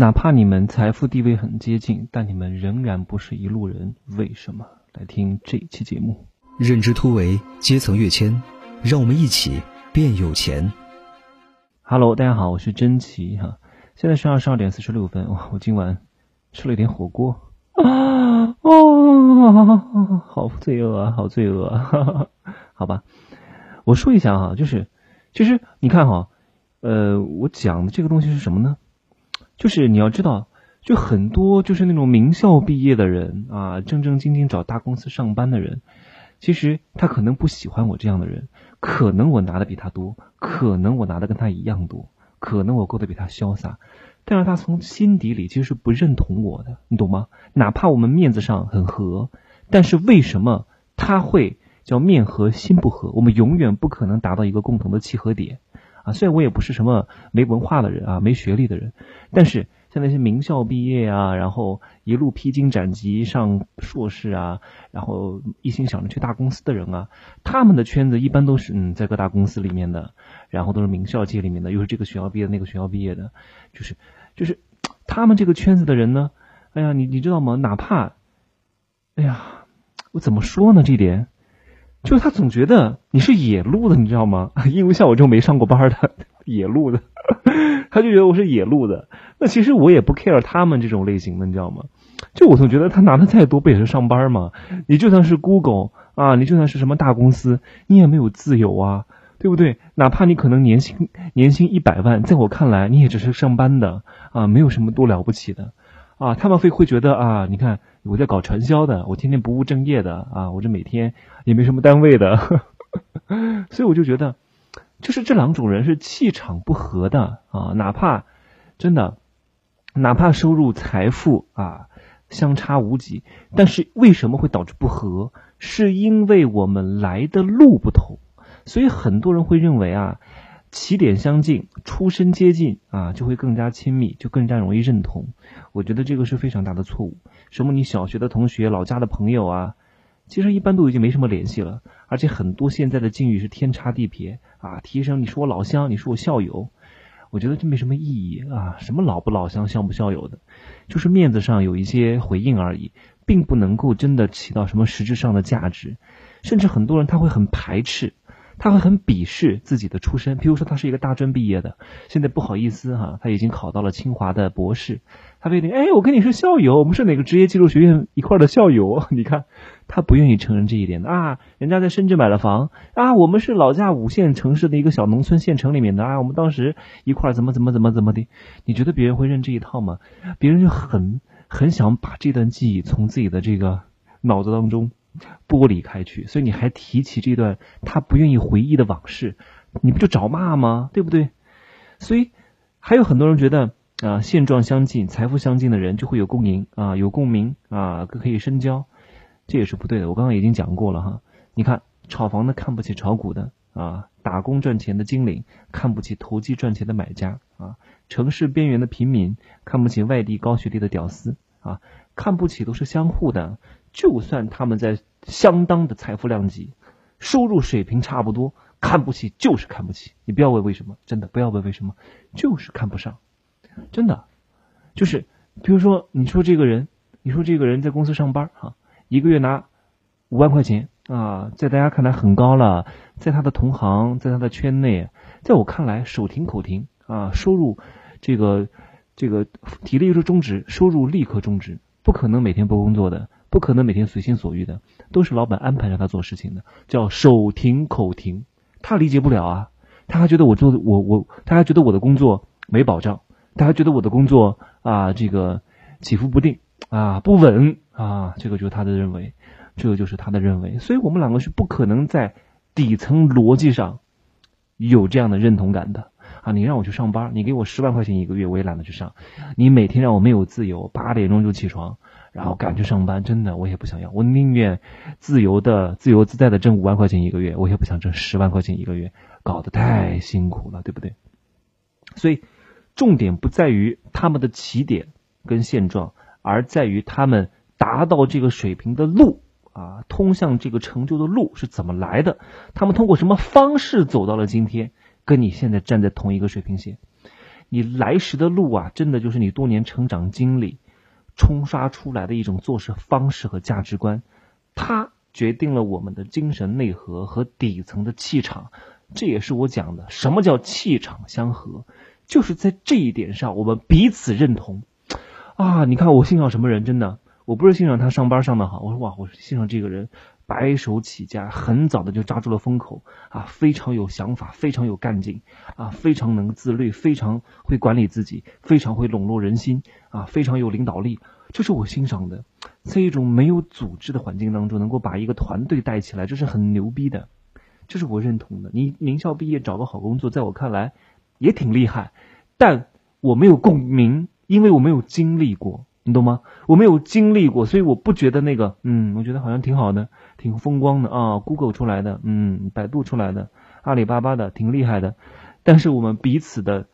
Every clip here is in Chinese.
哪怕你们财富地位很接近，但你们仍然不是一路人。为什么？来听这期节目。认知突围，阶层跃迁，让我们一起变有钱。Hello，大家好，我是真奇哈。现在是二十二点四十六分，哇，我今晚吃了一点火锅啊，哦，好罪恶啊，好罪恶。啊 好吧，我说一下哈，就是，其实你看哈，呃，我讲的这个东西是什么呢？就是你要知道，就很多就是那种名校毕业的人啊，正正经经找大公司上班的人，其实他可能不喜欢我这样的人，可能我拿的比他多，可能我拿的跟他一样多，可能我过得比他潇洒，但是他从心底里其实是不认同我的，你懂吗？哪怕我们面子上很和，但是为什么他会叫面和心不和？我们永远不可能达到一个共同的契合点。虽然我也不是什么没文化的人啊，没学历的人，但是像那些名校毕业啊，然后一路披荆斩棘上硕士啊，然后一心想着去大公司的人啊，他们的圈子一般都是嗯在各大公司里面的，然后都是名校界里面的，又是这个学校毕业那个学校毕业的，就是就是他们这个圈子的人呢，哎呀，你你知道吗？哪怕，哎呀，我怎么说呢？这点。就他总觉得你是野路的，你知道吗？因为像我这种没上过班的 野路的，他就觉得我是野路的。那其实我也不 care 他们这种类型的，你知道吗？就我总觉得他拿的再多，不也是上班吗？你就算是 Google 啊，你就算是什么大公司，你也没有自由啊，对不对？哪怕你可能年薪年薪一百万，在我看来，你也只是上班的啊，没有什么多了不起的啊。他们会会觉得啊，你看。我在搞传销的，我天天不务正业的啊，我这每天也没什么单位的，所以我就觉得，就是这两种人是气场不合的啊，哪怕真的，哪怕收入财富啊相差无几，但是为什么会导致不和？是因为我们来的路不同，所以很多人会认为啊。起点相近，出身接近啊，就会更加亲密，就更加容易认同。我觉得这个是非常大的错误。什么？你小学的同学、老家的朋友啊，其实一般都已经没什么联系了。而且很多现在的境遇是天差地别啊。提升，你是我老乡，你是我校友，我觉得这没什么意义啊。什么老不老乡、校不校友的，就是面子上有一些回应而已，并不能够真的起到什么实质上的价值。甚至很多人他会很排斥。他会很鄙视自己的出身，比如说他是一个大专毕业的，现在不好意思哈，他已经考到了清华的博士，他非得哎，我跟你是校友，我们是哪个职业技术学院一块的校友？你看，他不愿意承认这一点的啊。人家在深圳买了房啊，我们是老家五线城市的一个小农村县城里面的啊，我们当时一块怎么怎么怎么怎么的？你觉得别人会认这一套吗？别人就很很想把这段记忆从自己的这个脑子当中。剥离开去，所以你还提起这段他不愿意回忆的往事，你不就找骂吗？对不对？所以还有很多人觉得啊，现状相近、财富相近的人就会有共赢啊，有共鸣啊，可以深交，这也是不对的。我刚刚已经讲过了哈。你看，炒房的看不起炒股的啊，打工赚钱的精灵看不起投机赚钱的买家啊，城市边缘的平民看不起外地高学历的屌丝啊，看不起都是相互的。就算他们在相当的财富量级、收入水平差不多，看不起就是看不起。你不要问为什么，真的不要问为什么，就是看不上。真的，就是比如说，你说这个人，你说这个人在公司上班哈，一个月拿五万块钱啊，在大家看来很高了，在他的同行，在他的圈内，在我看来手停口停啊，收入这个这个体力就是终止，收入立刻终止，不可能每天不工作的。不可能每天随心所欲的，都是老板安排让他做事情的，叫手停口停。他理解不了啊，他还觉得我做的我我，他还觉得我的工作没保障，他还觉得我的工作啊这个起伏不定啊不稳啊，这个就是他的认为，这个就是他的认为。所以我们两个是不可能在底层逻辑上有这样的认同感的啊！你让我去上班，你给我十万块钱一个月，我也懒得去上。你每天让我没有自由，八点钟就起床。然后赶去上班，真的我也不想要，我宁愿自由的、自由自在的挣五万块钱一个月，我也不想挣十万块钱一个月，搞得太辛苦了，对不对？所以重点不在于他们的起点跟现状，而在于他们达到这个水平的路啊，通向这个成就的路是怎么来的？他们通过什么方式走到了今天，跟你现在站在同一个水平线？你来时的路啊，真的就是你多年成长经历冲刷出来的一种做事方式和价值观，它决定了我们的精神内核和底层的气场。这也是我讲的，什么叫气场相合？就是在这一点上，我们彼此认同。啊，你看我欣赏什么人？真的，我不是欣赏他上班上的好，我说哇，我是欣赏这个人。白手起家，很早的就抓住了风口啊，非常有想法，非常有干劲啊，非常能自律，非常会管理自己，非常会笼络人心啊，非常有领导力，这是我欣赏的。在一种没有组织的环境当中，能够把一个团队带起来，这是很牛逼的，这是我认同的。你名校毕业找个好工作，在我看来也挺厉害，但我没有共鸣，因为我没有经历过。你懂吗？我没有经历过，所以我不觉得那个，嗯，我觉得好像挺好的，挺风光的啊。Google 出来的，嗯，百度出来的，阿里巴巴的，挺厉害的。但是我们彼此的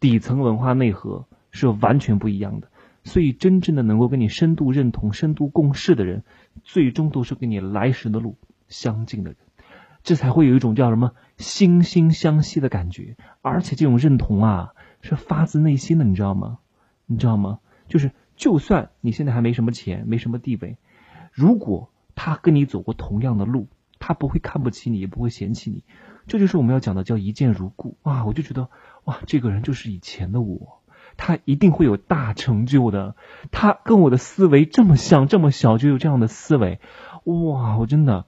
底层文化内核是完全不一样的，所以真正的能够跟你深度认同、深度共事的人，最终都是跟你来时的路相近的人，这才会有一种叫什么惺惺相惜的感觉。而且这种认同啊，是发自内心的，你知道吗？你知道吗？就是。就算你现在还没什么钱，没什么地位，如果他跟你走过同样的路，他不会看不起你，也不会嫌弃你。这就是我们要讲的，叫一见如故啊！我就觉得哇，这个人就是以前的我，他一定会有大成就的。他跟我的思维这么像，这么小就有这样的思维，哇！我真的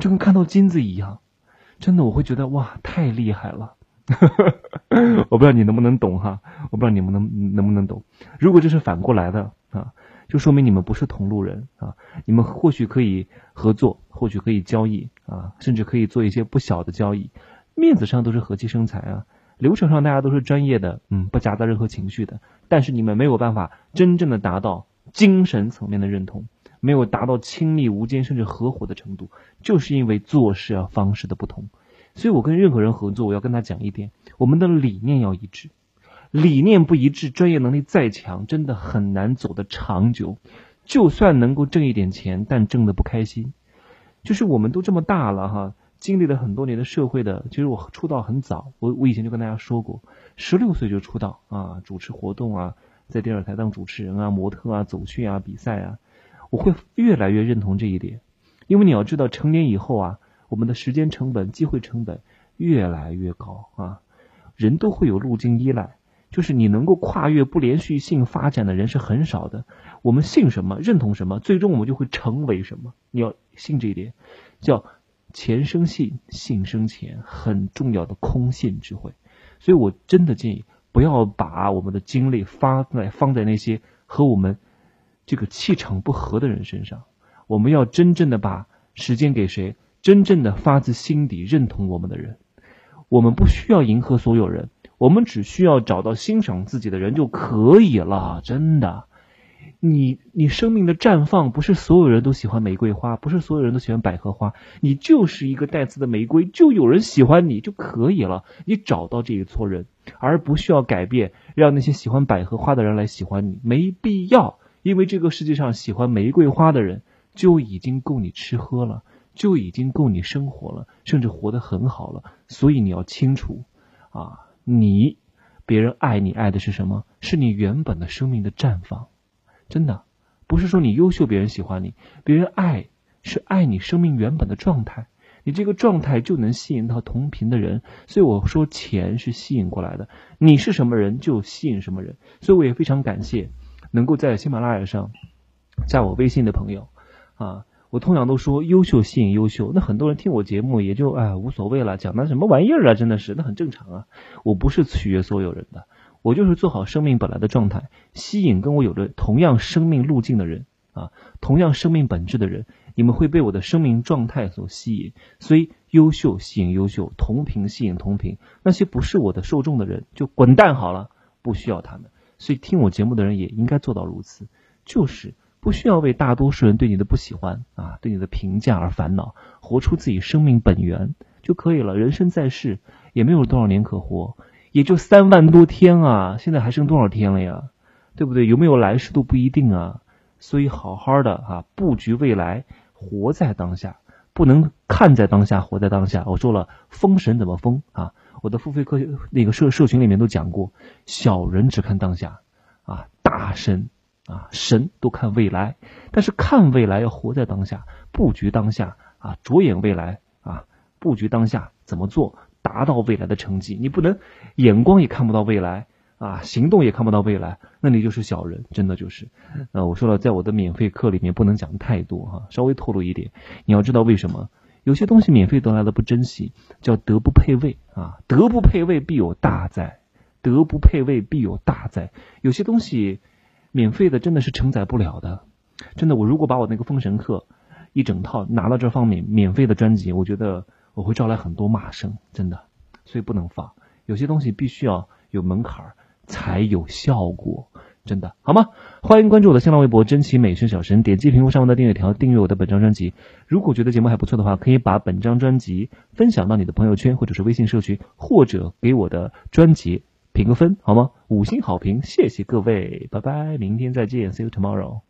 就跟看到金子一样，真的我会觉得哇，太厉害了。我不知道你能不能懂哈，我不知道你们能能不能懂。如果这是反过来的啊，就说明你们不是同路人啊。你们或许可以合作，或许可以交易啊，甚至可以做一些不小的交易。面子上都是和气生财啊，流程上大家都是专业的，嗯，不夹杂任何情绪的。但是你们没有办法真正的达到精神层面的认同，没有达到亲密无间甚至合伙的程度，就是因为做事啊方式的不同。所以我跟任何人合作，我要跟他讲一点：我们的理念要一致。理念不一致，专业能力再强，真的很难走得长久。就算能够挣一点钱，但挣得不开心。就是我们都这么大了哈，经历了很多年的社会的。其实我出道很早，我我以前就跟大家说过，十六岁就出道啊，主持活动啊，在电视台当主持人啊，模特啊，走训啊，比赛啊。我会越来越认同这一点，因为你要知道，成年以后啊。我们的时间成本、机会成本越来越高啊！人都会有路径依赖，就是你能够跨越不连续性发展的人是很少的。我们信什么，认同什么，最终我们就会成为什么。你要信这一点，叫钱生信，信生钱，很重要的空性智慧。所以我真的建议，不要把我们的精力发在放在那些和我们这个气场不合的人身上。我们要真正的把时间给谁？真正的发自心底认同我们的人，我们不需要迎合所有人，我们只需要找到欣赏自己的人就可以了。真的，你你生命的绽放不是所有人都喜欢玫瑰花，不是所有人都喜欢百合花，你就是一个带刺的玫瑰，就有人喜欢你就可以了。你找到这一撮人，而不需要改变，让那些喜欢百合花的人来喜欢你，没必要，因为这个世界上喜欢玫瑰花的人就已经够你吃喝了。就已经够你生活了，甚至活得很好了。所以你要清楚，啊，你别人爱你爱的是什么？是你原本的生命的绽放。真的，不是说你优秀别人喜欢你，别人爱是爱你生命原本的状态。你这个状态就能吸引到同频的人。所以我说，钱是吸引过来的。你是什么人，就吸引什么人。所以我也非常感谢能够在喜马拉雅上加我微信的朋友，啊。我通常都说优秀吸引优秀，那很多人听我节目也就哎无所谓了，讲的什么玩意儿啊，真的是那很正常啊。我不是取悦所有人的，我就是做好生命本来的状态，吸引跟我有着同样生命路径的人啊，同样生命本质的人，你们会被我的生命状态所吸引。所以优秀吸引优秀，同频吸引同频，那些不是我的受众的人就滚蛋好了，不需要他们。所以听我节目的人也应该做到如此，就是。不需要为大多数人对你的不喜欢啊，对你的评价而烦恼，活出自己生命本源就可以了。人生在世也没有多少年可活，也就三万多天啊！现在还剩多少天了呀？对不对？有没有来世都不一定啊！所以好好的啊，布局未来，活在当下，不能看在当下，活在当下。我说了，封神怎么封啊？我的付费课那个社社群里面都讲过，小人只看当下，啊，大神啊神都看未来，但是看未来要活在当下，布局当下啊，着眼未来啊，布局当下怎么做达到未来的成绩？你不能眼光也看不到未来啊，行动也看不到未来，那你就是小人，真的就是。呃，我说了，在我的免费课里面不能讲太多哈，稍微透露一点，你要知道为什么。有些东西免费得来的不珍惜，叫德不配位啊！德不配位必有大灾，德不配位必有大灾。有些东西免费的真的是承载不了的，真的。我如果把我那个封神课一整套拿到这方面免费的专辑，我觉得我会招来很多骂声，真的。所以不能放。有些东西必须要有门槛儿才有效果。真的好吗？欢迎关注我的新浪微博“真奇美声小神”，点击屏幕上方的订阅条订阅我的本张专辑。如果觉得节目还不错的话，可以把本张专辑分享到你的朋友圈或者是微信社群，或者给我的专辑评个分好吗？五星好评，谢谢各位，拜拜，明天再见，See you tomorrow。